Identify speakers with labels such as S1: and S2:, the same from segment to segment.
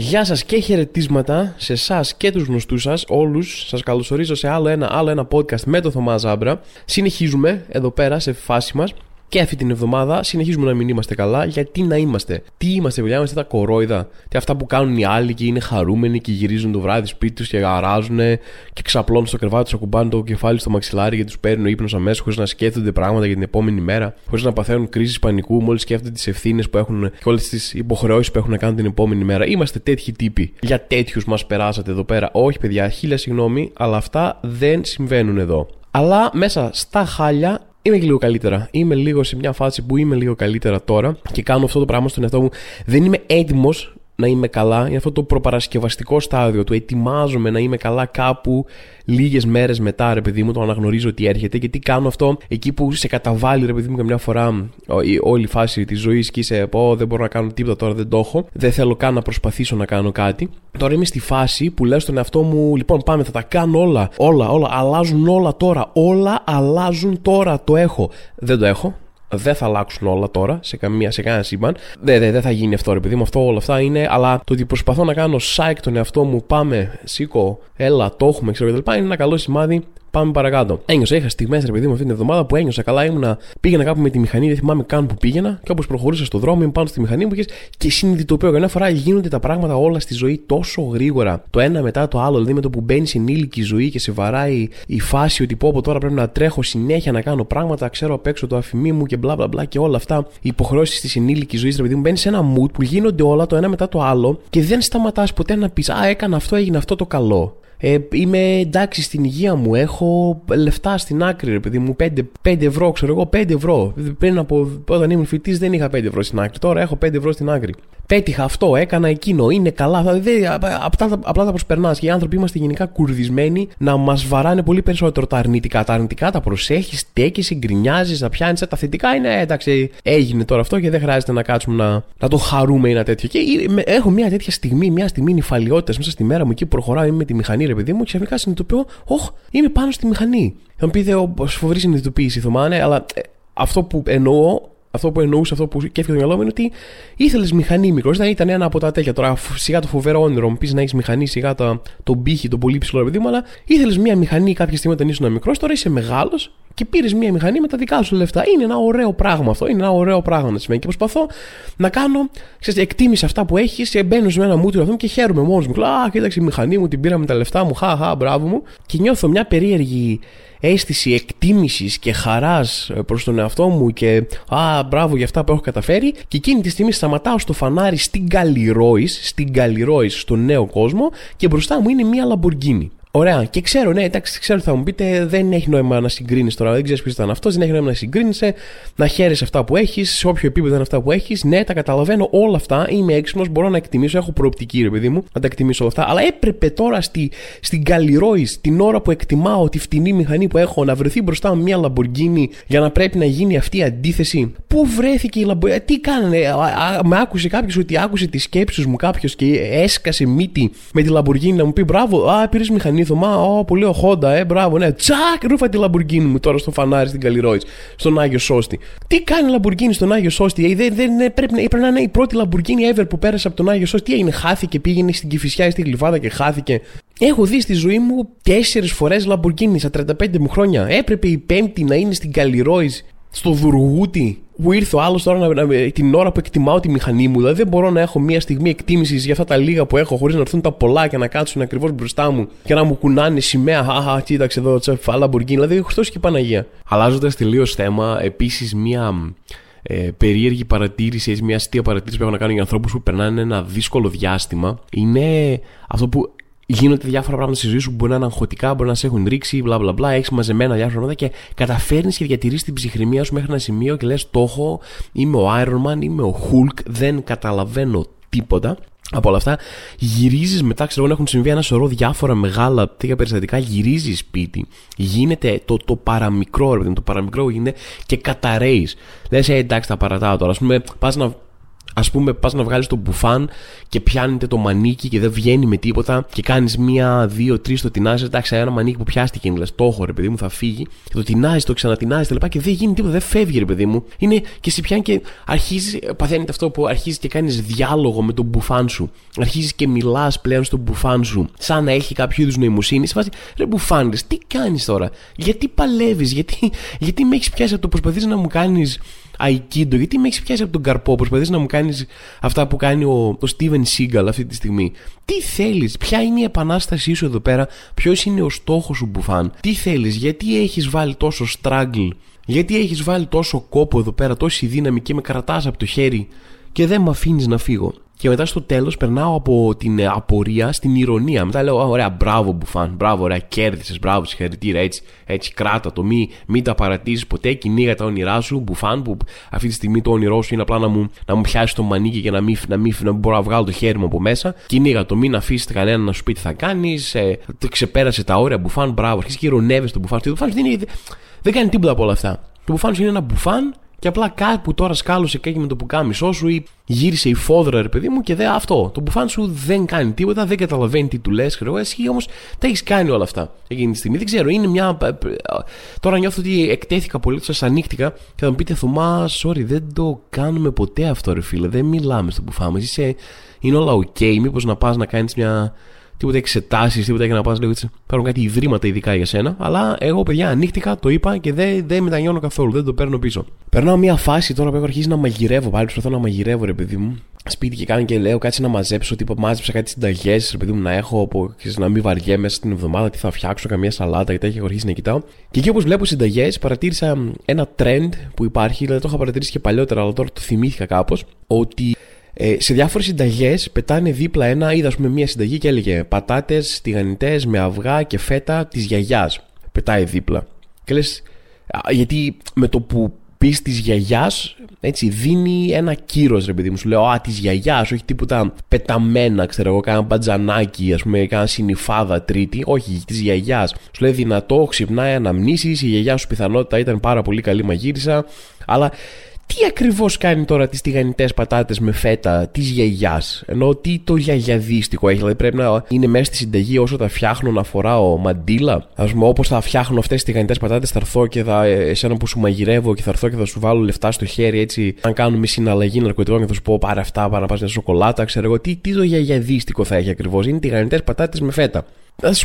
S1: Γεια σας και χαιρετίσματα σε εσάς και τους γνωστούς σας, όλους. Σας καλωσορίζω σε άλλο ένα, άλλο ένα podcast με το Θωμά Ζάμπρα. Συνεχίζουμε εδώ πέρα σε φάση μας και αυτή την εβδομάδα συνεχίζουμε να μην είμαστε καλά. Γιατί να είμαστε. Τι είμαστε, παιδιά, είμαστε τα κορόιδα. Τι αυτά που κάνουν οι άλλοι και είναι χαρούμενοι και γυρίζουν το βράδυ σπίτι τους και αράζουν και ξαπλώνουν στο κρεβάτι τους, ακουμπάνε το κεφάλι στο μαξιλάρι και τους παίρνει ο ύπνος αμέσως χωρίς να σκέφτονται πράγματα για την επόμενη μέρα, χωρίς να παθαίνουν κρίση πανικού μόλις σκέφτονται τις ευθύνες που έχουν και όλες τις υποχρεώσεις που έχουν να κάνουν την επόμενη μέρα. Είμαστε τέτοιοι τύποι. Για τέτοιους μας περάσατε εδώ πέρα. Όχι, παιδιά, χίλια συγγνώμη, αλλά αυτά δεν συμβαίνουν εδώ. Αλλά μέσα στα χάλια Είμαι λίγο καλύτερα. Είμαι λίγο σε μια φάση που είμαι λίγο καλύτερα τώρα και κάνω αυτό το πράγμα στον εαυτό μου. Δεν είμαι έτοιμος να είμαι καλά. Είναι αυτό το προπαρασκευαστικό στάδιο του ετοιμάζομαι να είμαι καλά κάπου λίγες μέρες μετά, ρε παιδί μου, το αναγνωρίζω ότι έρχεται και τι κάνω αυτό εκεί που σε καταβάλει, ρε παιδί μου, καμιά φορά η όλη φάση της ζωής και είσαι, Πω, δεν μπορώ να κάνω τίποτα τώρα, δεν το έχω. Δεν θέλω καν να προσπαθήσω να κάνω κάτι. Τώρα είμαι στη φάση που λέω στον εαυτό μου, λοιπόν, πάμε, θα τα κάνω όλα. Όλα, όλα, αλλάζουν όλα τώρα. Όλα αλλάζουν τώρα. Το έχω. Δεν το έχω δεν θα αλλάξουν όλα τώρα σε, καμία, σε κανένα σύμπαν. Δεν δε, δε θα γίνει αυτό, ρε παιδί μου. Αυτό όλα αυτά είναι. Αλλά το ότι προσπαθώ να κάνω psych τον εαυτό μου, πάμε, σήκω, έλα, το έχουμε, ξέρω κτλ. Είναι ένα καλό σημάδι Πάμε παρακάτω. Ένιωσα, είχα στιγμές, ρε παιδί μου, αυτή την εβδομάδα που ένιωσα καλά. Ήμουνα, πήγαινα κάπου με τη μηχανή, δεν θυμάμαι καν που πήγαινα. Και όπως προχωρούσα στο δρόμο, ήμουν πάνω στη μηχανή μου και συνειδητοποιώ. Καμιά φορά γίνονται τα πράγματα όλα στη ζωή τόσο γρήγορα. Το ένα μετά το άλλο. Δηλαδή με το που μπαίνει στην ήλικη ζωή και σε βαράει η φάση ότι πω από τώρα πρέπει να τρέχω συνέχεια να κάνω πράγματα, ξέρω απ' έξω το αφημί μου και μπλα μπλα μπλα και όλα αυτά. Οι υποχρεώσεις της ενήλικης ζωής, ρε παιδί μου, μπαίνεις σε ένα mood που γίνονται όλα το ένα μετά το άλλο και δεν σταματάς ποτέ να πεις Α, έκανα αυτό, έγινε αυτό το καλό. Ε, είμαι εντάξει στην υγεία μου. Έχω λεφτά στην άκρη, ρε παιδί μου. 5, 5 ευρώ, ξέρω εγώ, 5 ευρώ. Πριν από όταν ήμουν φοιτή δεν είχα 5 ευρώ στην άκρη. Τώρα έχω 5 ευρώ στην άκρη. Πέτυχα αυτό, έκανα εκείνο, είναι καλά. Δηλαδή, απλά, απλά τα προσπερνάς. Και οι άνθρωποι είμαστε γενικά κουρδισμένοι να μας βαράνε πολύ περισσότερο τα αρνητικά. Τα αρνητικά τα προσέχεις, στέκεις, γκρινιάζει, να πιάνεις. Τα θετικά είναι εντάξει, έγινε τώρα αυτό και δεν χρειάζεται να κάτσουμε να, να το χαρούμε ή ένα τέτοιο. Και έχω μια τέτοια στιγμή, μια στιγμή νυφαλιότητα μέσα στη μέρα μου εκεί που προχωράω, είμαι με τη μηχανή, ρε παιδί μου, και ξαφνικά συνειδητοποιώ, Ωχ, είμαι πάνω στη μηχανή. Θα μου πείτε, φοβερή συνειδητοποίηση, Θωμάνε, αλλά ε, αυτό που εννοώ αυτό που εννοούσα, αυτό που σκέφτηκε το μυαλό μου είναι ότι ήθελες μηχανή μικρός. Δεν ήταν ένα από τα τέτοια. Τώρα σιγά το φοβερό όνειρο μου πεις να έχεις μηχανή, σιγά το, τον πύχη, τον πολύ ψηλό παιδί μου, αλλά ήθελες μια μηχανή κάποια στιγμή όταν ήσουν μικρός. Τώρα είσαι μεγάλος και πήρες μια μηχανή με τα δικά σου λεφτά. Είναι ένα ωραίο πράγμα αυτό. Είναι ένα ωραίο πράγμα να σημαίνει. Και προσπαθώ να κάνω ξέρεις, εκτίμηση αυτά που έχεις και μπαίνω σε ένα μούτρο αυτό και χαίρομαι μόνος μου. Α, κοίταξε η μηχανή μου, την πήρα με τα λεφτά μου. Χα, μπράβο μου. Και νιώθω μια περίεργη αίσθηση εκτίμησης και χαράς ε, προς τον εαυτό μου και α μπράβο για αυτά που έχω καταφέρει και εκείνη τη στιγμή σταματάω στο φανάρι στην Καλλιρόης, στην Καλλιρόης στο νέο κόσμο και μπροστά μου είναι μια Λαμπορκίνη. Ωραία. Και ξέρω, ναι, εντάξει, ξέρω θα μου πείτε, δεν έχει νόημα να συγκρίνεις τώρα. Δεν ξέρεις ποιος ήταν αυτός, δεν έχει νόημα να συγκρίνει, να χαίρεσαι αυτά που έχεις, σε όποιο επίπεδο είναι αυτά που έχεις. Ναι, τα καταλαβαίνω όλα αυτά. Είμαι έξυπνος, μπορώ να εκτιμήσω, έχω προοπτική, ρε παιδί μου, να τα εκτιμήσω όλα αυτά. Αλλά έπρεπε τώρα στη, στην Καλλιρόη, την ώρα που εκτιμάω τη φτηνή μηχανή που έχω, να βρεθεί μπροστά μου μια Λαμπορκίνη για να πρέπει να γίνει αυτή η αντίθεση. Πού βρέθηκε η Λαμπορκίνη, τι κάνανε, με άκουσε κάποιος ότι άκουσε τις σκέψεις μου κάποιος και έσκασε μύτη με τη Λαμπορκίνη να μου πει μπράβο, α, πήρες μηχανή Ω, ω, πολύ ωραία Χόντα, ε, μπράβο, ναι. Τσακ, ρούφα τη Λαμπορκίνη μου τώρα στο φανάρι στην Καλλιρόης, στον Άγιο Σώστη. Τι κάνει η Λαμπουργκίνη στον Άγιο Σώστη, ε, δεν, δεν, πρέπει, πρέπει να είναι η πρώτη Λαμπουργκίνη ever που πέρασε από τον Άγιο Σώστη. Τι έγινε, χάθηκε, πήγαινε στην Κυφυσιά ή στην Γλυφάδα και χάθηκε. Έχω δει στη ζωή μου τέσσερις φορές Λαμπουργκίνη στα 35 μου χρόνια. Έπρεπε η πέμπτη να είναι στην Καλλιρόης, στο Δουργούτι, που ήρθε ο άλλος τώρα να, να, την ώρα που εκτιμάω τη μηχανή μου. Δηλαδή δεν μπορώ να έχω μία στιγμή εκτίμησης για αυτά τα λίγα που έχω χωρίς να έρθουν τα πολλά και να κάτσουν ακριβώς μπροστά μου και να μου κουνάνε σημαία. Αχα, κοίταξε εδώ, τσεφάλα, μπουργκίνη. Δηλαδή Χριστό και Παναγία. Αλλάζοντας τελείως θέμα, επίσης μία ε, περίεργη παρατήρηση, μια αστεία παρατήρηση που έχω να κάνω για ανθρώπους που περνάνε ένα δύσκολο διάστημα είναι αυτό που γίνονται διάφορα πράγματα στη ζωή σου που μπορεί να είναι αγχωτικά, μπορεί να σε έχουν ρίξει, μπλα μπλα μπλα. Έχεις μαζεμένα διάφορα πράγματα και καταφέρνεις και διατηρείς την ψυχραιμία σου μέχρι ένα σημείο και λες: Το έχω, είμαι ο Iron Man, είμαι ο Hulk, δεν καταλαβαίνω τίποτα από όλα αυτά. Γυρίζεις μετά, ξέρω εγώ, έχουν συμβεί ένα σωρό διάφορα μεγάλα τέτοια περιστατικά. Γυρίζεις σπίτι, γίνεται το, το παραμικρό, ρε, το παραμικρό γίνεται και καταραίεις. Λες, ε, εντάξει, τα παρατάω τώρα. Α πούμε, πας να Α πούμε, πας να βγάλεις τον μπουφάν και πιάνετε το μανίκι και δεν βγαίνει με τίποτα και κάνεις μία, δύο, τρεις το τεινάζεις. Εντάξει, ένα μανίκι που πιάστηκε, λες, το έχω ρε παιδί μου, θα φύγει. Και το τεινάζεις, το ξανατεινάζεις τα λοιπά και δεν γίνει τίποτα, δεν φεύγει ρε παιδί μου. Είναι και σε πιάνει και αρχίζει, παθαίνεται αυτό που αρχίζει και κάνεις διάλογο με τον μπουφάν σου. Αρχίζεις και μιλάς πλέον στον μπουφάν σου, σαν να έχει κάποιο είδους νοημοσύνη. Σε φάση, ρε μπουφάν, τι κάνεις τώρα, γιατί παλεύεις, γιατί, γιατί με έχεις πιάσει; Από το προσπαθείς να μου κάνεις Aikido, γιατί με έχεις πιάσει από τον καρπό, προσπαθείς να μου κάνεις αυτά που κάνει ο, ο Steven Seagal αυτή τη στιγμή. Τι θέλεις, ποια είναι η επανάστασή σου εδώ πέρα, ποιος είναι ο στόχος σου, Μπουφάν, τι θέλεις, γιατί έχεις βάλει τόσο struggle, γιατί έχεις βάλει τόσο κόπο εδώ πέρα, τόση δύναμη και με κρατάς από το χέρι και δεν με αφήνεις να φύγω; Και μετά στο τέλος περνάω από την ε, απορία στην ηρωνία. Μετά λέω: Ωραία, μπράβο μπουφάν, μπράβο, ωραία, κέρδισες, μπράβο, συγχαρητήρια. Έτσι, έτσι κράτα το, μην, μην τα παρατήσεις ποτέ, κυνήγα τα όνειρά σου, μπουφάν, που αυτή τη στιγμή το όνειρό σου είναι απλά να μου, να μου πιάσεις το μανίκι και να μην, να μην, να μπορώ να βγάλω το χέρι μου από μέσα. Κυνήγα το, μην αφήσεις κανένα να σου πει τι θα κάνεις, ε, ξεπέρασε τα όρια, μπουφάν, μπράβο. Αρχίζει και ηρωνεύει τον μπουφάν. Το μπουφάν δεν, είναι, δεν κάνει τίποτα από όλα αυτά. Το μπουφάν είναι ένα μπουφάν και απλά κάπου τώρα σκάλωσε και με το πουκάμισό σου ή γύρισε η φόδρα, ρε παιδί μου, και δε αυτό. Το μπουφάν σου δεν κάνει τίποτα, δεν καταλαβαίνει τι του λες, ξέρω Εσύ όμως τα έχεις κάνει όλα αυτά εκείνη τη στιγμή. Δεν ξέρω, είναι μια. Τώρα νιώθω ότι εκτέθηκα πολύ, σας ανοίχτηκα και θα μου πείτε, Θωμά, sorry, δεν το κάνουμε ποτέ αυτό, ρε φίλε. Δεν μιλάμε στο μπουφάν μας. Είσαι... Είναι όλα οκ. Μήπως να πας να κάνεις μια τίποτα εξετάσεις, τίποτα για να πας λίγο έτσι. Παίρνω κάτι ιδρύματα ειδικά για σένα. Αλλά εγώ, παιδιά, ανοίχτηκα, το είπα και δεν, δεν μετανιώνω καθόλου. Δεν το παίρνω πίσω. Περνάω μια φάση τώρα που έχω αρχίσει να μαγειρεύω. Πάλι προσπαθώ να μαγειρεύω, ρε παιδί μου. Σπίτι και κάνω και λέω κάτσε να μαζέψω. Τύπου μάζεψα κάτι συνταγές, ρε παιδί μου, να έχω από, να μην βαριέμαι μέσα στην εβδομάδα. Τι θα φτιάξω, καμία σαλάτα, γιατί έχω αρχίσει να κοιτάω. Και εκεί όπως βλέπω συνταγές, παρατήρησα ένα trend που υπάρχει, δηλαδή το είχα παρατηρήσει και παλιότερα, αλλά τώρα το θυμήθηκα κάπως. Ότι ε, σε διάφορες συνταγές πετάνε δίπλα ένα, είδα πούμε μία συνταγή και έλεγε πατάτες τηγανιτές με αυγά και φέτα της γιαγιάς. Πετάει δίπλα. Και λες, γιατί με το που πεις της γιαγιάς, έτσι δίνει ένα κύρος ρε παιδί μου. Σου λέω, Α, της γιαγιάς, όχι τίποτα πεταμένα, ξέρω εγώ, κάνα μπατζανάκι, ας πούμε, κάνα συνυφάδα τρίτη. Όχι, της γιαγιάς. Σου λέει δυνατό, ξυπνάει αναμνήσεις, η γιαγιά σου πιθανότητα ήταν πάρα πολύ καλή μαγείρισα, αλλά τι ακριβώς κάνει τώρα τις τηγανιτές πατάτες με φέτα της γιαγιάς; Ενώ τι το γιαγιαδίστικο έχει. Δηλαδή πρέπει να είναι μέσα στη συνταγή όσο τα φτιάχνω να φοράω μαντίλα; Α πούμε, όπως θα φτιάχνω αυτές τις τηγανιτές πατάτες, θα έρθω και θα, εσένα που σου μαγειρεύω και θα έρθω και θα σου βάλω λεφτά στο χέρι έτσι. Αν κάνουμε συναλλαγή ναρκωτικών και θα σου πω πάρε αυτά, πάρε να πας μια σοκολάτα, ξέρω εγώ. Τι, τι το γιαγιαδίστικο θα έχει ακριβώς; Είναι τηγανιτές πατάτες με φέτα.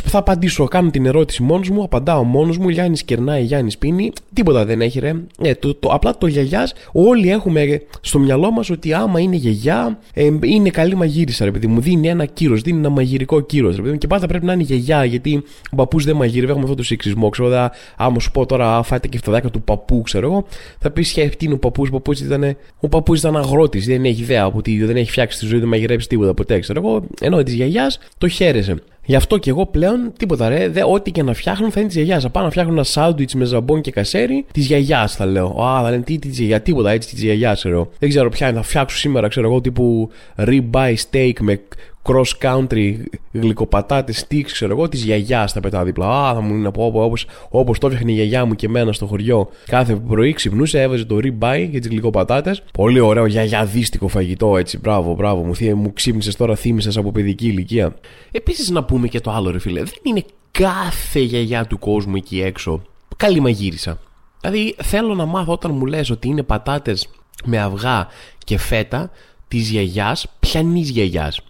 S1: Θα απαντήσω, κάνω την ερώτηση μόνος μου, απαντάω μόνος μου. Γιάννης κερνάει, Γιάννης πίνει. Τίποτα δεν έχει, ρε. Ε, το, το, απλά το γιαγιάς, όλοι έχουμε στο μυαλό μας ότι άμα είναι γιαγιά, ε, είναι καλή μαγείρισα, ρε παιδί μου. Δίνει ένα κύρος, δίνει ένα μαγειρικό κύρος, ρε παιδί μου. Και πάντα πρέπει να είναι γιαγιά, γιατί ο παππούς δεν μαγειρεύει. Έχουμε αυτό το σεξισμό. Ξέρω, δα, άμα σου πω τώρα, φάτε και φτωδάκια του παππού, ξέρω εγώ, θα πεις τι είναι ο παππούς. Ο παππούς ήταν, ο παππούς ήταν αγρότης, δεν έχει ιδέα ότι δεν έχει φτιάξει τη ζωή του μαγειρέψει τίποτα ποτέ, ξέρω εγώ. Ενώ της γιαγιάς το χαίρεσε. Γι' αυτό και εγώ πλέον τίποτα ρε. Δε, ό,τι και να φτιάχνω θα είναι της γιαγιάς. Θα πάω να φτιάχνω ένα σάντουιτς με ζαμπόν και κασέρι της γιαγιάς θα λέω. Α, θα λένε τι της γιαγιάς, τίποτα έτσι της γιαγιάς ξέρω. Δεν ξέρω ποια είναι. Θα φτιάξω σήμερα, ξέρω εγώ, τύπου ribeye steak με cross country γλυκοπατάτες sticks, ξέρω εγώ, της γιαγιάς θα πετάω δίπλα. Α, θα μου είναι από όπως όπως το έφτιαχνε η γιαγιά μου και εμένα στο χωριό. Κάθε πρωί ξυπνούσε, έβαζε το ribeye και τις γλυκοπατάτες. Πολύ ωραίο γιαγιαδίστικο φαγητό, έτσι. Μπράβο, μπράβο. Μου, μου ξύπνησες τώρα, θύμησες από παιδική ηλικία. Επίσης να πούμε και το άλλο, ρε φίλε. Δεν είναι κάθε γιαγιά του κόσμου εκεί έξω. Καλή μαγείρισα. Δηλαδή θέλω να μάθω όταν μου λες ότι είναι πατάτες με αυγά και φέτα της γιαγιάς, πιανής γιαγιάς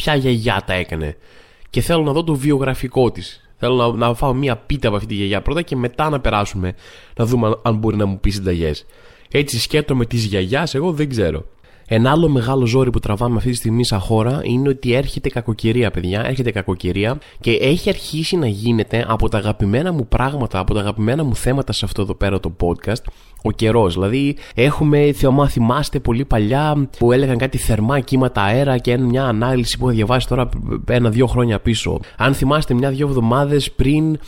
S1: ποια γιαγιά τα έκανε. Και θέλω να δω το βιογραφικό της. Θέλω να, να φάω μία πίτα από αυτή τη γιαγιά πρώτα και μετά να περάσουμε να δούμε αν, μπορεί να μου πει συνταγέ. Έτσι σκέφτομαι τη γιαγιάς, εγώ δεν ξέρω. Ένα άλλο μεγάλο ζόρι που τραβάμε αυτή τη στιγμή σαν χώρα είναι ότι έρχεται κακοκαιρία, παιδιά. Έρχεται κακοκαιρία και έχει αρχίσει να γίνεται από τα αγαπημένα μου πράγματα, από τα αγαπημένα μου θέματα σε αυτό εδώ πέρα το podcast, ο καιρός. Δηλαδή, έχουμε, θεωμά, θυμάστε πολύ παλιά που έλεγαν κάτι θερμά κύματα αέρα και μια ανάλυση που έχω διαβάσει τώρα ένα-δύο χρόνια πίσω. Αν θυμάστε, μια-δύο εβδομάδες πριν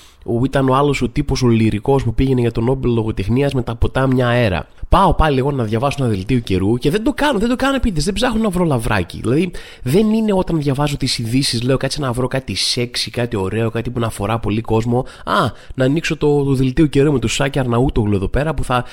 S1: ήταν ο άλλος ο τύπος ο λυρικός που πήγαινε για τον Νόμπελ λογοτεχνίας με τα ποτάμια αέρα. Πάω πάλι εγώ να διαβάσω ένα δελτίο καιρού και δεν το κάνω, δεν το κάνω επίτηδες. Δεν ψάχνω να βρω λαβράκι. Δηλαδή, δεν είναι όταν διαβάζω τις ειδήσεις, λέω κάτσε να βρω κάτι σεξι, κάτι ωραίο, κάτι που να αφορά πολύ κόσμο. Α, να ανοίξω το, το δελτίο καιρού με το Σάκη Αρναούτογλου εδώ πέρα που θα.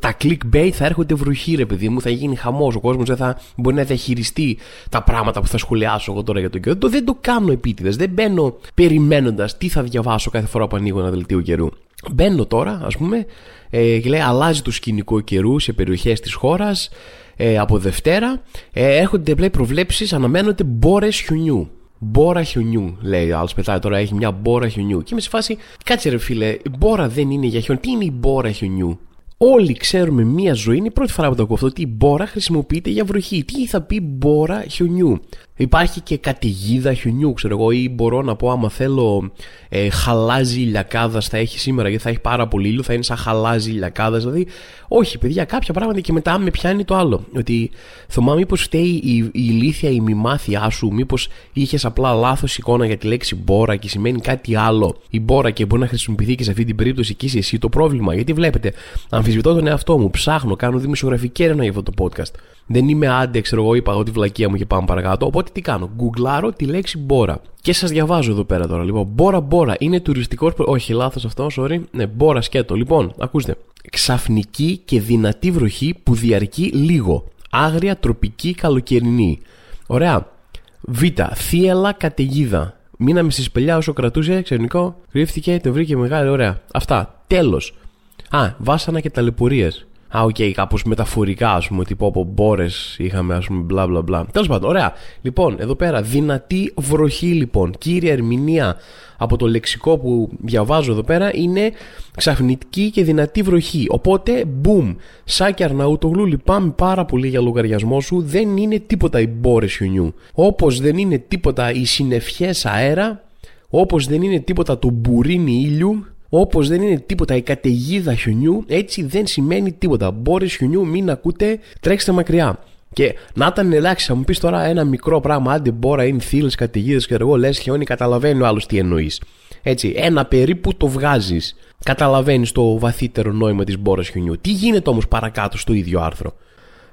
S1: Τα clickbait θα έρχονται βροχή, ρε παιδί μου, θα γίνει χαμός. Ο κόσμος δεν θα μπορεί να διαχειριστεί τα πράγματα που θα σχολιάσω εγώ τώρα για τον καιρό. Το, δεν το κάνω επίτηδες. Δεν μπαίνω περιμένοντας τι θα διαβάσω κάθε φορά που ανοίγω ένα δελτίο καιρού. Μπαίνω τώρα, ας πούμε, ε, και λέει αλλάζει το σκηνικό καιρού σε περιοχές της χώρας. Ε, από Δευτέρα ε, έρχονται λέει προβλέψεις, αναμένονται μπόρες χιονιού. Μπόρα χιονιού, λέει ο άλλος. Πετάει τώρα, έχει μια μπόρα χιονιού. Και είμαι σε φάση, κάτσε ρε φίλε, η μπόρα δεν είναι για χιόνι. Τι είναι η μπόρα χιονιού; Όλοι ξέρουμε μία ζωή, είναι η πρώτη φορά που το ακούω αυτό, ότι η μπόρα χρησιμοποιείται για βροχή. Τι θα πει μπόρα χιονιού; Υπάρχει και καταιγίδα χιονιού, ξέρω εγώ, ή μπορώ να πω άμα θέλω ε, χαλάζι ηλιακάδα θα έχει σήμερα, γιατί θα έχει πάρα πολύ ήλιο, θα είναι σαν χαλάζι ηλιακάδα. Δηλαδή, όχι, παιδιά, κάποια πράγματα και μετά με πιάνει το άλλο. Ότι θυμάμαι μήπως φταίει η, η ηλίθια, η μη μάθειά σου, μήπως είχες απλά λάθος εικόνα για τη λέξη μπόρα και σημαίνει κάτι άλλο η μπόρα και μπορεί να χρησιμοποιηθεί και σε αυτή την περίπτωση και είσαι εσύ το πρόβλημα. Γιατί βλέπετε, αμφισβητώ τον εαυτό μου, ψάχνω, κάνω δημοσιογραφική έρευνα για αυτό το podcast. Δεν είμαι άντε, ξέρω εγώ, είπα ότι βλακία μου και πάμε παρακάτω. Οπότε τι κάνω, γκουγκλάρω τη λέξη μπόρα. Και σας διαβάζω εδώ πέρα τώρα. Λοιπόν, μπόρα μπόρα είναι τουριστικό. Όχι, λάθος αυτό, sorry. Ναι, μπόρα σκέτο. Λοιπόν, ακούστε. Ξαφνική και δυνατή βροχή που διαρκεί λίγο. Άγρια τροπική καλοκαιρινή. Ωραία. Β. Θύελλα, καταιγίδα. Μείναμε στη σπηλιά όσο κρατούσε, ξερνικό. Κρύφτηκε, το βρήκε μεγάλη, ωραία. Αυτά. Τέλος. Α, βάσανα και ταλαιπωρίες. Α, οκ, okay, κάπως μεταφορικά, ας πούμε, τύπου από μπόρες είχαμε, ας πούμε, μπλα μπλα μπλα. Τέλος πάντων, ωραία. Λοιπόν, εδώ πέρα, δυνατή βροχή, λοιπόν. Κύρια ερμηνεία από το λεξικό που διαβάζω εδώ πέρα είναι ξαφνική και δυνατή βροχή. Οπότε, boom. Σάκη Αρναούτογλου, λυπάμαι πάρα πολύ για λογαριασμό σου. Δεν είναι τίποτα οι μπόρες χιονιού. Όπως δεν είναι τίποτα οι συννεφιές αέρα. Όπως δεν είναι τίποτα το μπουρίνι ήλιου Όπως δεν είναι τίποτα η καταιγίδα χιονιού, έτσι δεν σημαίνει τίποτα. Μπόρε χιονιού, μην ακούτε, τρέξτε μακριά. Και να ήταν ελάχιστα, θα μου πεις τώρα ένα μικρό πράγμα, άντε μπόρα είναι θύλες, καταιγίδες και εγώ λες χιόνι, καταλαβαίνει ο άλλος τι εννοείς. Έτσι, ένα περίπου το βγάζεις. Καταλαβαίνεις το βαθύτερο νόημα της μπόρας χιονιού. Τι γίνεται όμως παρακάτω στο ίδιο άρθρο;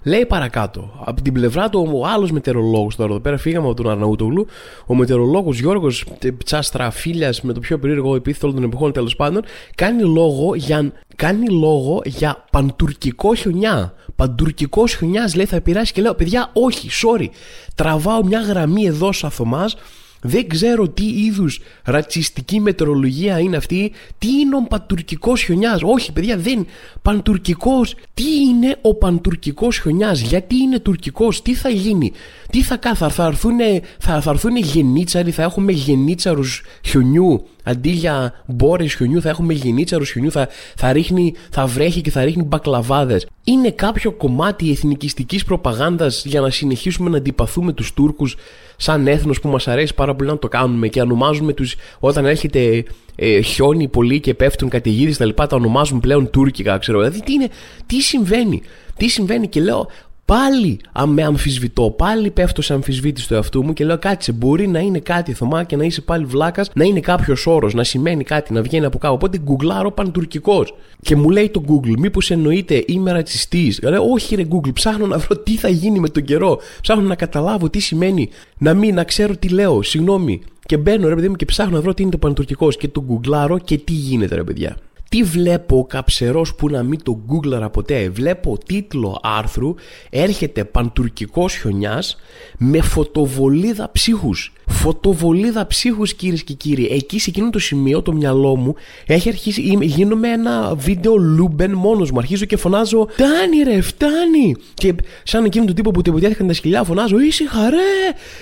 S1: Λέει παρακάτω, από την πλευρά του ο άλλος μετεωρολόγος τώρα εδώ πέρα, φύγαμε από τον Αρναούτογλου, ο μετεωρολόγος Γιώργος Τσάστρα Φίλια με το πιο περίεργο επίθετο των εποχών τέλος πάντων, κάνει λόγο για, κάνει λόγο για παντουρκικό χιονιά. Παντουρκικό χιονιάς λέει θα επηρεάσει και λέω, παιδιά, όχι, sorry. Τραβάω μια γραμμή εδώ σαν Θωμάς δεν ξέρω τι είδους ρατσιστική μετρολογία είναι αυτή. Τι είναι ο παντουρκικός χιονιάς; Όχι, παιδιά, δεν. Παντουρκικός. Τι είναι ο παντουρκικός χιονιάς; Γιατί είναι τουρκικός; Τι θα γίνει; Τι θα κάνει. Θα, έρθουν, θα, θα έρθουν γενίτσαροι. Θα έχουμε γενίτσαρους χιονιού; Αντί για μπόρες χιονιού, θα έχουμε γενίτσαρους χιονιού. Θα, θα, ρίχνει, θα βρέχει και θα ρίχνει μπακλαβάδες. Είναι κάποιο κομμάτι εθνικιστικής προπαγάνδας για να συνεχίσουμε να αντιπαθούμε τους Τούρκους; Σαν έθνος που μας αρέσει πάρα πολύ να το κάνουμε και ονομάζουμε τους όταν έρχεται ε, χιόνι πολύ και πέφτουν καταιγίδες τα λοιπά, τα ονομάζουμε πλέον τουρκικά, ξέρω. Δηλαδή τι, είναι, τι συμβαίνει. Τι συμβαίνει και λέω, πάλι με αμφισβητώ, πάλι πέφτω σε αμφισβήτηση του εαυτού μου και λέω κάτσε, μπορεί να είναι κάτι Θωμά και να είσαι πάλι βλάκας, να είναι κάποιος όρος, να σημαίνει κάτι, να βγαίνει από κάπου. Οπότε γκουγκλάρω παντουρκικό. Και μου λέει το Google, μήπως εννοείται είμαι ρατσιστή. Λέω, όχι ρε Google, ψάχνω να βρω τι θα γίνει με τον καιρό. Ψάχνω να καταλάβω τι σημαίνει να μην, να ξέρω τι λέω. Συγγνώμη. Και μπαίνω ρε παιδί μου και ψάχνω να βρω τι είναι το παντουρκικό και το γκουγκλάρω και τι γίνεται ρε παιδιά. Τι βλέπω καψερός που να μην το γκούγκλαρα ποτέ. Βλέπω τίτλο άρθρου έρχεται παντουρκικός χιονιάς με φωτοβολίδα ψύχους. Φωτοβολίδα ψύχους κυρίες και κύριοι. Εκεί σε εκείνο το σημείο το μυαλό μου έχει αρχίσει, γίνομαι ένα βίντεο λούμπεν μόνος μου. Αρχίζω και φωνάζω φτάνει ρε φτάνει. Και σαν εκείνο το τύπο που τυποτιάθηκαν τα σκυλιά φωνάζω ήσυχα ρε.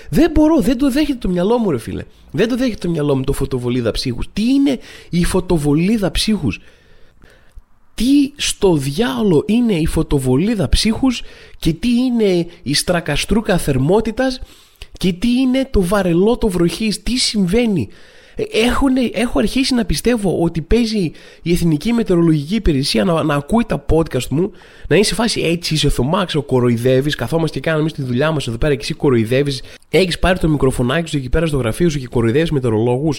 S1: Δεν μπορώ, δεν το δέχεται το μυαλό μου ρε φίλε. Δεν το δέχεται το μυαλό μου το φωτοβολίδα ψύχους. Τι είναι η φωτοβολίδα ψύχους; Τι στο διάολο είναι η φωτοβολίδα ψύχους και τι είναι η στρακαστρούκα θερμότητας και τι είναι το βαρελό το βροχής, τι συμβαίνει; Έχουν, έχω αρχίσει να πιστεύω ότι παίζει η Εθνική Μετεωρολογική Υπηρεσία να, να ακούει τα podcast μου, να είναι σε φάση έτσι είσαι Θωμά, ξέρω, κοροϊδεύεις. Καθόμαστε και κάναμε τη δουλειά μας εδώ πέρα και εσύ κοροϊδεύεις Έχεις πάρει το μικροφωνάκι σου εκεί πέρα στο γραφείο σου και κοροϊδεύεις μετεωρολόγου.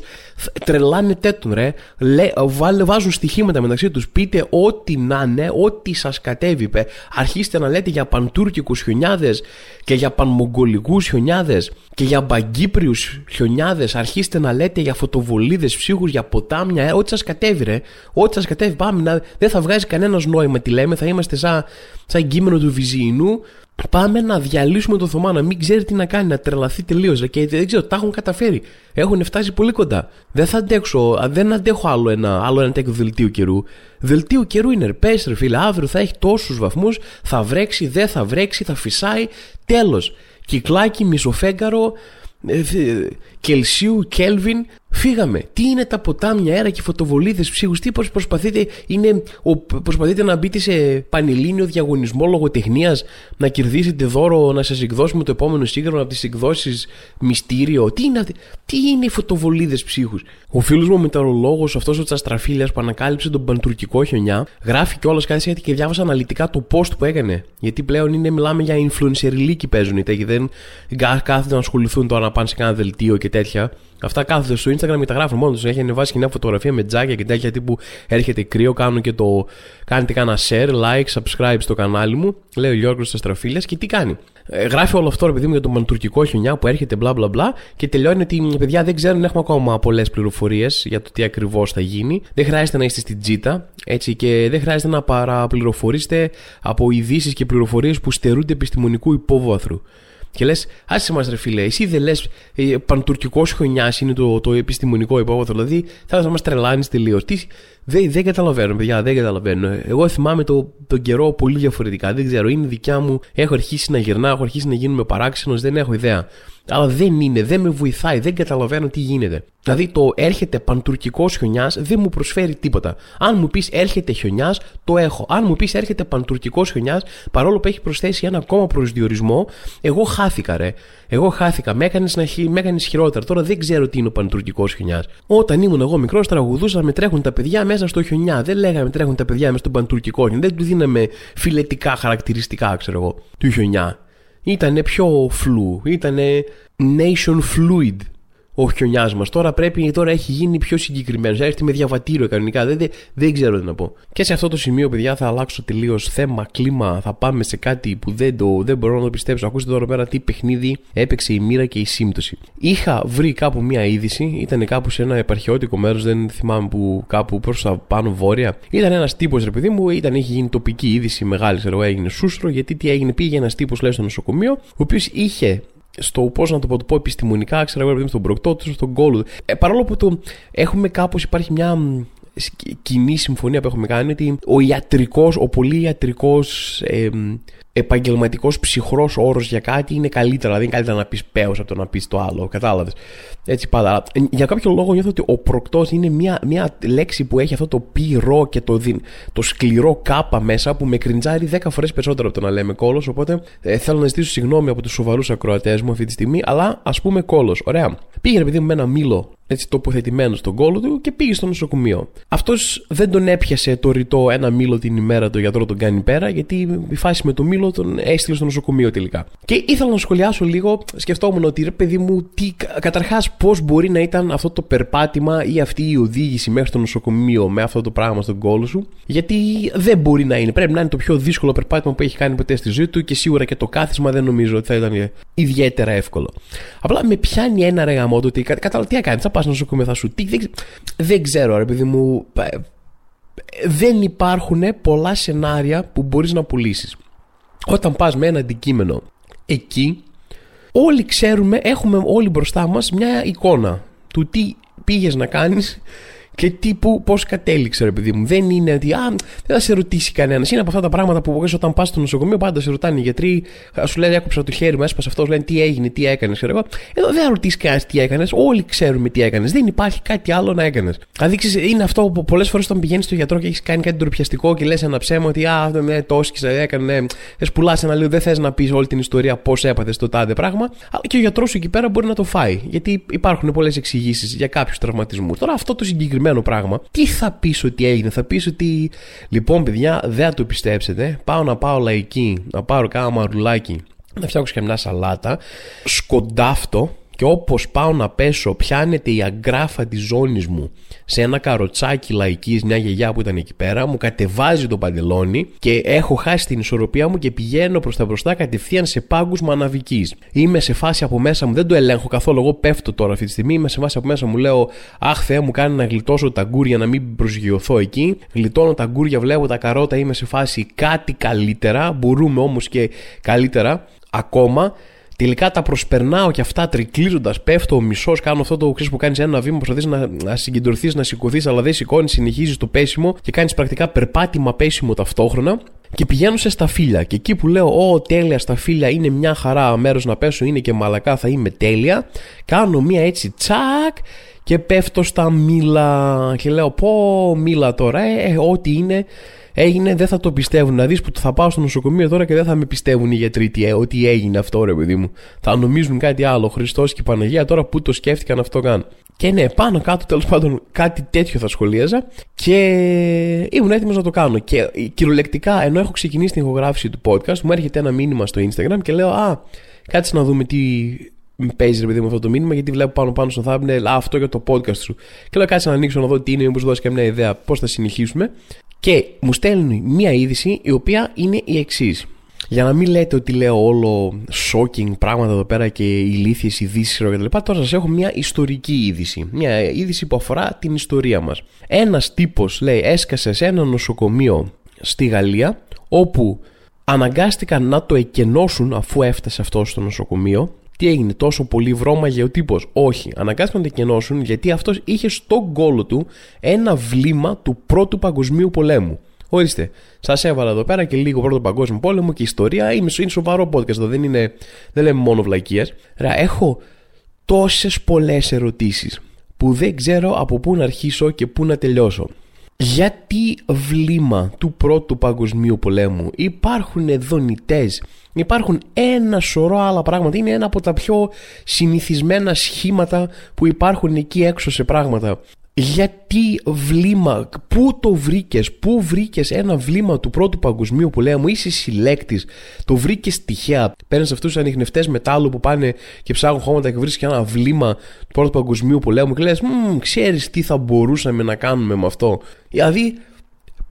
S1: Τρελάνε τον ρε. Λέ, βάλε, βάζουν στοιχήματα μεταξύ τους. Πείτε ό,τι να είναι, ό,τι σας κατέβει. Αρχίστε να λέτε για παντούρκικους χιονιάδες και για πανμογγολικούς χιονιάδες και για μπαγκύπριους χιονιάδες. Αρχίστε να λέτε για φωτοβολίδε ψύχους, για ποτάμια. Ε, ό,τι σας κατέβει, ρε. Ό,τι σας κατέβει. Πάμε να. Δεν θα βγάζει κανένας νόημα τι λέμε. Θα είμαστε σαν, σαν κείμενο του Βυζιεινού Πάμε να διαλύσουμε το Θωμά, να μην ξέρει τι να κάνει, να τρελαθεί τελείως. Και δεν ξέρω, τα έχουν καταφέρει. Έχουν φτάσει πολύ κοντά. Δεν θα αντέξω, δεν αντέχω άλλο ένα, άλλο ένα τέτοιο δελτίο καιρού. Δελτίο καιρού είναι, πες ρε φίλε, αύριο θα έχει τόσους βαθμούς, θα βρέξει, δεν θα βρέξει, θα φυσάει. Τέλος. Κυκλάκι, μισοφέγγαρο, ε, Κελσίου, Κέλβιν, φύγαμε. Τι είναι τα ποτάμια, αέρα και φωτοβολίδες ψύχους, τι προσπαθείτε, είναι, ο, προσπαθείτε να μπείτε σε πανελλήνιο διαγωνισμό λογοτεχνίας, να κερδίσετε δώρο, να σας εκδώσουμε το επόμενο σύγχρονο από τις εκδόσεις Μυστήριο. Τι είναι, τι είναι οι φωτοβολίδες ψύχους; Ο φίλος μου μεταρολόγο, αυτός ο Τσαστραφίλια που ανακάλυψε τον παντουρκικό χιονιά, γράφει κιόλας κάτι γιατί και διάβασα αναλυτικά το post που έκανε. Γιατί πλέον είναι, μιλάμε για influencer λύκοι παίζουν οι τέκοι, δεν κάθεται να ασχοληθούν τώρα να πάνε σε κάνα δελτίο και τέτοια. Αυτά κάθονται στο Instagram και τα γράφουν μόνο τους. Έχει ανεβάσει και μια φωτογραφία με τζάκια και τέτοια τύπου έρχεται κρύο. Κάνουν και το. Κάνετε κάνα share, like, subscribe στο κανάλι μου. Λέει ο Γιώργος Αστραφίλια και τι κάνει. Ε, γράφει όλο αυτό, επειδή μου, για τον μαντουρκικό χιονιά που έρχεται, μπλα μπλα μπλα. Και τελειώνει ότι παιδιά δεν ξέρουν, έχουμε ακόμα πολλές πληροφορίες για το τι ακριβώς θα γίνει. Δεν χρειάζεται να είστε στην τζίτα, έτσι, και δεν χρειάζεται να παραπληροφορήσετε από ειδήσεις και πληροφορίες που στερούνται επιστημονικού υπόβαθρου. Και λες, άσε μας ρε φίλε, εσύ δεν λες ε, παντουρκικός χρονιά είναι το, το επιστημονικό υπόβαθρο. Δηλαδή θα μας τρελάνεις τελείως. Δεν, δεν καταλαβαίνω, παιδιά, δεν καταλαβαίνω. Εγώ θυμάμαι το, τον καιρό πολύ διαφορετικά. Δεν ξέρω, είναι δικιά μου. Έχω αρχίσει να γυρνάω, έχω αρχίσει να γίνομαι παράξενος, δεν έχω ιδέα. Αλλά δεν είναι, δεν με βοηθάει, δεν καταλαβαίνω τι γίνεται. Δηλαδή το έρχεται παντουρκικός χιονιάς δεν μου προσφέρει τίποτα. Αν μου πεις έρχεται χιονιάς, το έχω. Αν μου πεις έρχεται παντουρκικός χιονιάς, παρόλο που έχει προσθέσει ένα ακόμα προσδιορισμό, εγώ χάθηκα, ρε. Εγώ χάθηκα. Με έκανες έκανες χειρότερα. Τώρα δεν ξέρω τι είναι ο παντουρκικός χιονιάς. Όταν ήμουν εγώ μικρός, τραγουδούσα με τρέχουν τα παιδιά μέσα στο χιονιά. Δεν λέγαμε τρέχουν τα παιδιά μέσα στον παντουρκικό χιονιά. Δεν του δίναμε φιλετικά χαρακτηριστικά, ξέρω εγώ, του χιονιά. Ήτανε πιο φλου. Ήτανε nation fluid ο χιονιάς μας. Τώρα πρέπει, τώρα έχει γίνει πιο συγκεκριμένος. Έρχεται με διαβατήριο κανονικά. Δεν, δεν, δεν ξέρω τι να πω. Και σε αυτό το σημείο, παιδιά, θα αλλάξω τελείως θέμα, κλίμα. Θα πάμε σε κάτι που δεν, το, δεν μπορώ να το πιστέψω. Ακούστε τώρα πέρα τι παιχνίδι έπαιξε η μοίρα και η σύμπτωση. Είχα βρει κάπου μία είδηση. Ήταν κάπου σε ένα επαρχιώτικο μέρος, δεν θυμάμαι που κάπου προς τα πάνω βόρεια. Ήταν ένας τύπος, ρε παιδί μου, ήταν, είχε γίνει τοπική είδηση μεγάλη, ξέρω έγινε σούστρο. Γιατί τι έγινε, πήγε ένας τύπος, λέει στο νοσοκομείο, ο οποίος είχε στο πώς να το πω, το πω επιστημονικά, ξέρω εγώ, στον προκτό τους, στον κόλλο Ε, παρόλο που το έχουμε κάπως, υπάρχει μια κοινή συμφωνία που έχουμε κάνει ότι ο ιατρικός, ο πολύ ιατρικός ε, επαγγελματικός ψυχρός όρος για κάτι είναι καλύτερα, δηλαδή είναι καλύτερα να πεις πέος από το να πεις το άλλο, κατάλαβες. Έτσι πάντα. Ε, για κάποιο λόγο νιώθω ότι ο προκτός είναι μια, μια λέξη που έχει αυτό το πυρό και το, το σκληρό κάπα μέσα που με κριντζάρει 10 φορές περισσότερο από το να λέμε κόλος, οπότε ε, θέλω να ζητήσω συγγνώμη από τους σοβαρούς ακροατές μου αυτή τη στιγμή, αλλά ας πούμε κόλος. Ωραία. Πήγαινε παιδί μου με ένα μήλο έτσι τοποθετημένο στον κόλο του και πήγε στο νοσοκομείο. Αυτός δεν τον έπιασε το ρητό ένα μήλο την ημέρα το γιατρό τον κάνει πέρα, γιατί η φάση με το μήλο τον έστειλε στο νοσοκομείο τελικά. Και ήθελα να σχολιάσω λίγο, σκεφτόμουν ότι ρε παιδί μου, τι, καταρχάς πώς μπορεί να ήταν αυτό το περπάτημα ή αυτή η οδήγηση μέχρι το νοσοκομείο με αυτό το πράγμα στον κόλο σου, γιατί δεν μπορεί να είναι. Πρέπει να είναι το πιο δύσκολο περπάτημα που έχει κάνει ποτέ στη ζωή του και σίγουρα και το κάθισμα δεν νομίζω ότι θα ήταν ιδιαίτερα εύκολο. Απλά με πιάνει ένα ρεγαμό ότι κατάλαβα τι έκανε, θα πας νοσοκομείο, θα σου τι. Δεν, δεν ξέρω, ρε παιδί μου. Δεν υπάρχουν πολλά σενάρια που μπορείς να πουλήσεις. Όταν πας με ένα αντικείμενο εκεί, όλοι ξέρουμε, έχουμε όλοι μπροστά μας μια εικόνα του τι πήγες να κάνεις και τύπου πώς κατέληξε, ρε παιδί μου. Δεν είναι ότι α, δεν θα σε ρωτήσει κανένας. Είναι από αυτά τα πράγματα που όταν πας στο νοσοκομείο πάντα σε ρωτάνε οι γιατροί. Σου λένε Έκοψα το χέρι μου, έσπασε αυτός, λένε τι έγινε, τι έκανες. Εδώ δεν θα ρωτήσει κανένας τι έκανες. Όλοι ξέρουμε τι έκανες. Δεν υπάρχει κάτι άλλο να έκανες. Δηλαδή είναι αυτό που πολλές φορές όταν πηγαίνεις στο γιατρό και έχεις κάνει κάτι ντροπιαστικό και λες ένα ψέμα ότι α, ναι, το όσκησε, έκανε. Θε πουλά ένα λίγο, δεν θες να πεις όλη την ιστορία πώς έπαθες το τάδε πράγμα. Αλλά και ο γιατρός σου εκεί πέρα μπορεί να το φάει. Γιατί υπάρχουν πολλές εξηγήσεις για κάποιους τραυματισμούς. Τώρα αυτό το συγκεκριμένο πράγμα, τι θα πεις ότι έγινε, θα πεις ότι λοιπόν παιδιά δεν θα το πιστέψετε, πάω να πάω λαϊκή, να πάρω κάνα μαρουλάκι να φτιάξω και μια σαλάτα, σκοντάφτω και όπως πάω να πέσω πιάνεται η αγκράφα της ζώνης μου σε ένα καροτσάκι λαϊκής μια γιαγιά που ήταν εκεί πέρα μου κατεβάζει το παντελόνι και έχω χάσει την ισορροπία μου και πηγαίνω προς τα μπροστά κατευθείαν σε πάγκους μαναβικής είμαι σε φάση από μέσα μου δεν το ελέγχω καθόλου εγώ πέφτω τώρα αυτή τη στιγμή είμαι σε φάση από μέσα μου λέω αχ Θεέ μου κάνει να γλιτώσω τα γκούρια να μην προσγειωθώ εκεί γλιτώνω τα γκούρια βλέπω τα καρότα είμαι σε φάση κάτι καλύτερα μπορούμε όμως και καλύτερα ακόμα Τελικά τα προσπερνάω και αυτά τρικλίζοντας. Πέφτω ο μισός, κάνω αυτό το ξέρεις που κάνεις ένα βήμα, προσπαθείς να, να συγκεντρωθείς, να σηκωθείς, αλλά δεν σηκώνεις, συνεχίζεις το πέσιμο και κάνεις πρακτικά περπάτημα πέσιμο ταυτόχρονα. Και πηγαίνω σε σταφύλια. Και εκεί που λέω, Ω, τέλεια σταφύλια, είναι μια χαρά μέρος να πέσω, είναι και μαλακά, θα είμαι τέλεια. Κάνω μια έτσι τσακ και πέφτω στα μήλα. Και λέω, Πω, μήλα τώρα, ε, ε ό,τι είναι έγινε, δεν θα το πιστεύουν. Να δεις που θα πάω στο νοσοκομείο τώρα και δεν θα με πιστεύουν οι γιατροί τι, ε, ότι έγινε αυτό, ρε παιδί μου. Θα νομίζουν κάτι άλλο. Χριστός και η Παναγία τώρα που το σκέφτηκαν αυτό καν. Και ναι, πάνω κάτω τέλος πάντων κάτι τέτοιο θα σχολίαζα και ήμουν έτοιμος να το κάνω. Και κυριολεκτικά, ενώ έχω ξεκινήσει την ηχογράφηση του podcast, μου έρχεται ένα μήνυμα στο Instagram και λέω Α, κάτσε να δούμε τι παίζει ρε παιδί μου αυτό το μήνυμα, γιατί βλέπω πάνω πάνω στο thumbnail αυτό για το podcast σου. Και λέω κάτσε να ανοίξω να δω τι είναι, μήπως δώσει και μια ιδέα πώς θα συνεχίσουμε. Και μου στέλνει μία είδηση η οποία είναι η εξής. Για να μην λέτε ότι λέω όλο shocking πράγματα εδώ πέρα και ηλίθιες ειδήσεις κτλ. Τώρα σας έχω μια ιστορική είδηση. Μια είδηση που αφορά την ιστορία μας. Ένας τύπος λέει έσκασε σε ένα νοσοκομείο στη Γαλλία όπου αναγκάστηκαν να το εκενώσουν αφού έφτασε αυτός στο νοσοκομείο τι έγινε, τόσο πολύ βρώμαγε ο τύπος. Όχι, αναγκάστηκαν να κενώσουν γιατί αυτός είχε στον κόλο του ένα βλήμα του πρώτου παγκοσμίου πολέμου. Ορίστε, σας έβαλα εδώ πέρα και λίγο πρώτο παγκόσμιο πόλεμο και ιστορία. Είναι, είναι σοβαρό podcast εδώ, δεν, είναι, δεν λέμε μόνο βλακίες. Έχω τόσες πολλές ερωτήσεις που δεν ξέρω από πού να αρχίσω και πού να τελειώσω. Γιατί βλήμα του πρώτου παγκοσμίου πολέμου υπάρχουν δονητές, υπάρχουν ένα σωρό άλλα πράγματα, είναι ένα από τα πιο συνηθισμένα σχήματα που υπάρχουν εκεί έξω σε πράγματα. Γιατί βλήμα, πού το βρήκες, πού βρήκες ένα βλήμα του πρώτου παγκοσμίου πολέμου, είσαι συλλέκτης, το βρήκες τυχαία. Παίρνεις αυτούς τους ανοιχνευτέ μετάλλου που πάνε και ψάχνουν χώματα και βρίσκει ένα βλήμα του πρώτου παγκοσμίου πολέμου και λες: Ξέρεις τι θα μπορούσαμε να κάνουμε με αυτό. Δηλαδή,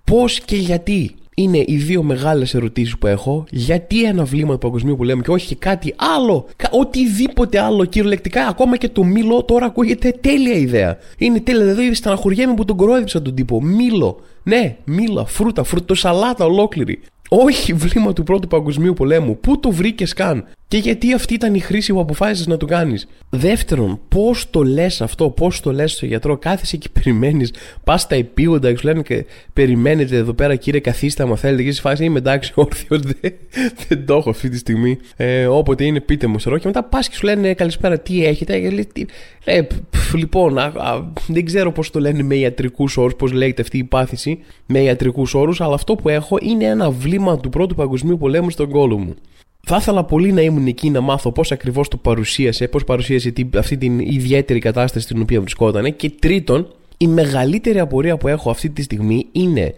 S1: πώς και γιατί είναι οι δύο μεγάλες ερωτήσεις που έχω. Γιατί ένα βλήμα του Παγκοσμίου Πολέμου και όχι κάτι άλλο. Οτιδήποτε άλλο κυριολεκτικά. Ακόμα και το μήλο τώρα ακούγεται τέλεια ιδέα. Είναι τέλεια. Δηλαδή στεναχωριέμαι που τον κορόιδεψα τον τύπο. Μήλο. Ναι, μήλα, φρούτα, φρουτοσαλάτα ολόκληρη. Όχι βλήμα του πρώτου παγκοσμίου πολέμου. Πού το βρήκες καν; Και γιατί αυτή ήταν η χρήση που αποφάσισες να το κάνεις. Δεύτερον, πώς το λες αυτό, πώς το λες στο γιατρό, κάθεσαι και περιμένεις, πας στα επίγοντα και σου λένε και περιμένετε εδώ πέρα κύριε καθίστε, άμα θέλετε. Και σε φάση είμαι εντάξει, όρθιο, δεν, δεν το έχω αυτή τη στιγμή. Ε, όποτε είναι, πείτε μου σε Και μετά πας και σου λένε καλησπέρα, τι έχετε; Και λέει, ε, λοιπόν, α, α, δεν ξέρω πώς το λένε με ιατρικούς όρους, πώς λέγεται αυτή η πάθηση με ιατρικούς όρους, αλλά αυτό που έχω είναι ένα βλήμα του πρώτου παγκοσμίου πολέμου στον κόλο μου. Θα ήθελα πολύ να ήμουν εκεί να μάθω πώς ακριβώς το παρουσίασε, πώς παρουσίασε αυτή την ιδιαίτερη κατάσταση στην οποία βρισκόταν. Και τρίτον, η μεγαλύτερη απορία που έχω αυτή τη στιγμή είναι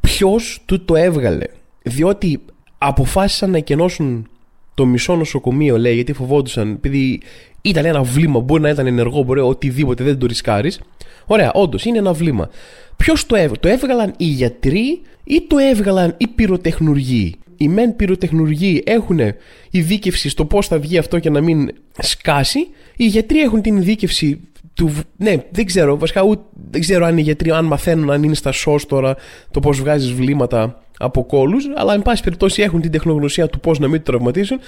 S1: ποιος του το έβγαλε. Διότι αποφάσισαν να εκενώσουν το μισό νοσοκομείο, λέει, γιατί φοβόντουσαν, επειδή ήταν ένα βλήμα, μπορεί να ήταν ενεργό, μπορεί οτιδήποτε, δεν το ρισκάρεις. Ωραία, όντως είναι ένα βλήμα. Ποιος το έβγαλε, το έβγαλαν οι γιατροί ή το έβγαλαν οι πυροτεχνουργοί; Οι μεν πυροτεχνουργοί έχουν ειδίκευση στο πώς θα βγει αυτό και να μην σκάσει. Οι γιατροί έχουν την ειδίκευση του. Ναι, δεν ξέρω. Βασικά ούτε, δεν ξέρω αν οι γιατροί αν μαθαίνουν αν είναι στα σως τώρα το πώς βγάζεις βλήματα από κόλους, αλλά εν πάση περιπτώσει έχουν την τεχνογνωσία του πώς να μην το τραυματίσουν.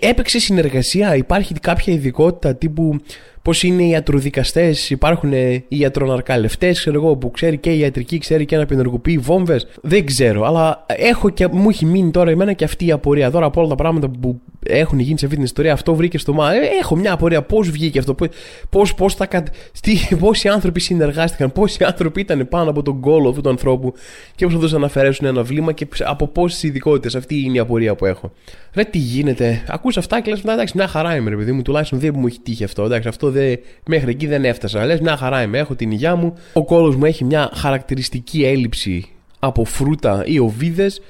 S1: Ε, έπαιξε συνεργασία, υπάρχει κάποια ειδικότητα τύπου πώς είναι οι ιατροδικαστές, υπάρχουν οι ιατροναρκαλευτές, ξέρω εγώ, που ξέρει και η ιατρική, ξέρει και να πενεργοποιεί βόμβες. Δεν ξέρω, αλλά έχω και μου έχει μείνει τώρα εμένα και αυτή η απορία. Τώρα από όλα τα πράγματα που έχουν γίνει σε αυτή την ιστορία, αυτό βρήκε στο μα. Ε, έχω μια απορία πώς βγήκε αυτό, πώς πώς θα κατ... πόσοι άνθρωποι συνεργάστηκαν, πόσοι άνθρωποι ήταν πάνω από τον κόλο αυτού του ανθρώπου και πώς θα να αφαιρέσουν ένα βλήμα και από πόσες ειδικότητες. Αυτή είναι η απορία που έχω. Ρε τι γίνεται, ακούς αυτά και λες εντάξει, μια χαρά είμαι, ρε παιδί μου, τουλάχιστον δεν μου έχει τύχει αυτό. Εντάξει, αυτό δε, μέχρι εκεί δεν έφτασα. Λες μια χαρά είμαι, έχω την υγειά μου. Ο κόλος μου έχει μια χαρακτηριστική έλλειψη από φρούτα ή οβίδες.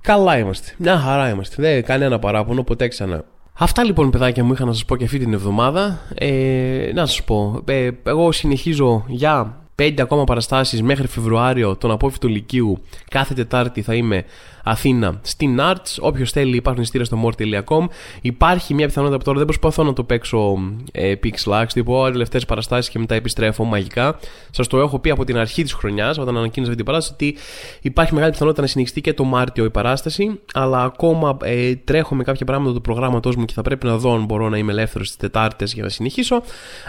S1: Καλά είμαστε. Μια χαρά είμαστε. Δεν κανένα παράπονο, ποτέ ξανά. Αυτά λοιπόν παιδάκια μου είχα να σας πω και αυτή την εβδομάδα ε, Να σας πω ε, Εγώ συνεχίζω για πέντε ακόμα παραστάσεις μέχρι Φεβρουάριο τον απόφυτο Λυκείου. Κάθε Τετάρτη θα είμαι Αθήνα στην Arts. Όποιος θέλει, υπάρχουν ειστήρια στο more.com. Υπάρχει μια πιθανότητα που τώρα δεν προσπαθώ να το παίξω ε, pixelax, τύπου τελευταίε παραστάσεις και μετά επιστρέφω μαγικά. Σας το έχω πει από την αρχή της χρονιάς, όταν ανακοίνωσα αυτή την παράσταση, ότι υπάρχει μεγάλη πιθανότητα να συνεχιστεί και το Μάρτιο η παράσταση. Αλλά ακόμα ε, τρέχω με κάποια πράγματα του προγράμματός μου και θα πρέπει να δω αν μπορώ να είμαι ελεύθερος στις Τετάρτες για να συνεχίσω.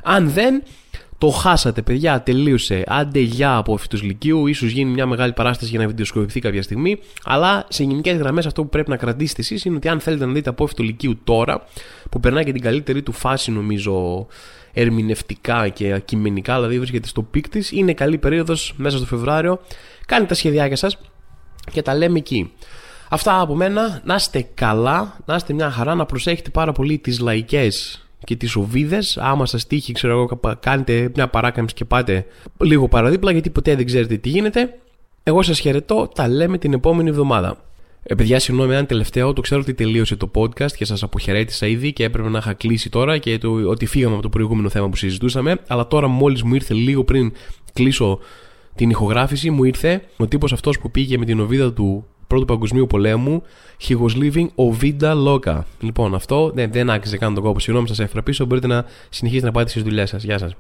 S1: Αν δεν, το χάσατε, παιδιά, τελείωσε. Άντε γεια Απόφοιτο Λυκείου, ίσως γίνει μια μεγάλη παράσταση για να βιντεοσκοπηθεί κάποια στιγμή. Αλλά σε γενικές γραμμές αυτό που πρέπει να κρατήσετε εσείς είναι ότι αν θέλετε να δείτε Απόφοιτο Λυκείου τώρα, που περνάει και την καλύτερη του φάση νομίζω ερμηνευτικά και κειμενικά, δηλαδή βρίσκεται στο peak της, είναι καλή περίοδος μέσα στο Φεβρουάριο. Κάντε τα σχεδιάκια σας και τα λέμε εκεί. Αυτά από μένα. Να είστε καλά, να είστε μια χαρά, να προσέχετε πάρα πολύ τις λαϊκές και τις οβίδες. Άμα σας τύχει, ξέρω εγώ, κάνετε μια παράκαμψη και πάτε λίγο παραδίπλα, γιατί ποτέ δεν ξέρετε τι γίνεται. Εγώ σας χαιρετώ, τα λέμε την επόμενη εβδομάδα. Ε, παιδιά, συγγνώμη, ένα τελευταίο. Το ξέρω ότι τελείωσε το podcast και σας αποχαιρέτησα ήδη και έπρεπε να είχα κλείσει τώρα και το, ότι φύγαμε από το προηγούμενο θέμα που συζητούσαμε. Αλλά τώρα, μόλις μου ήρθε λίγο πριν κλείσω την ηχογράφηση, μου ήρθε ο τύπος αυτός που πήγε με την οβίδα του Πρώτου Παγκοσμίου Πολέμου. He was living Ovida Loca. Λοιπόν, αυτό δεν, δεν άξιζε καν τον κόπο. Συγγνώμη, σας έφερα πίσω. Μπορείτε να συνεχίσετε να πάτε στις δουλειές σας. Γεια σας.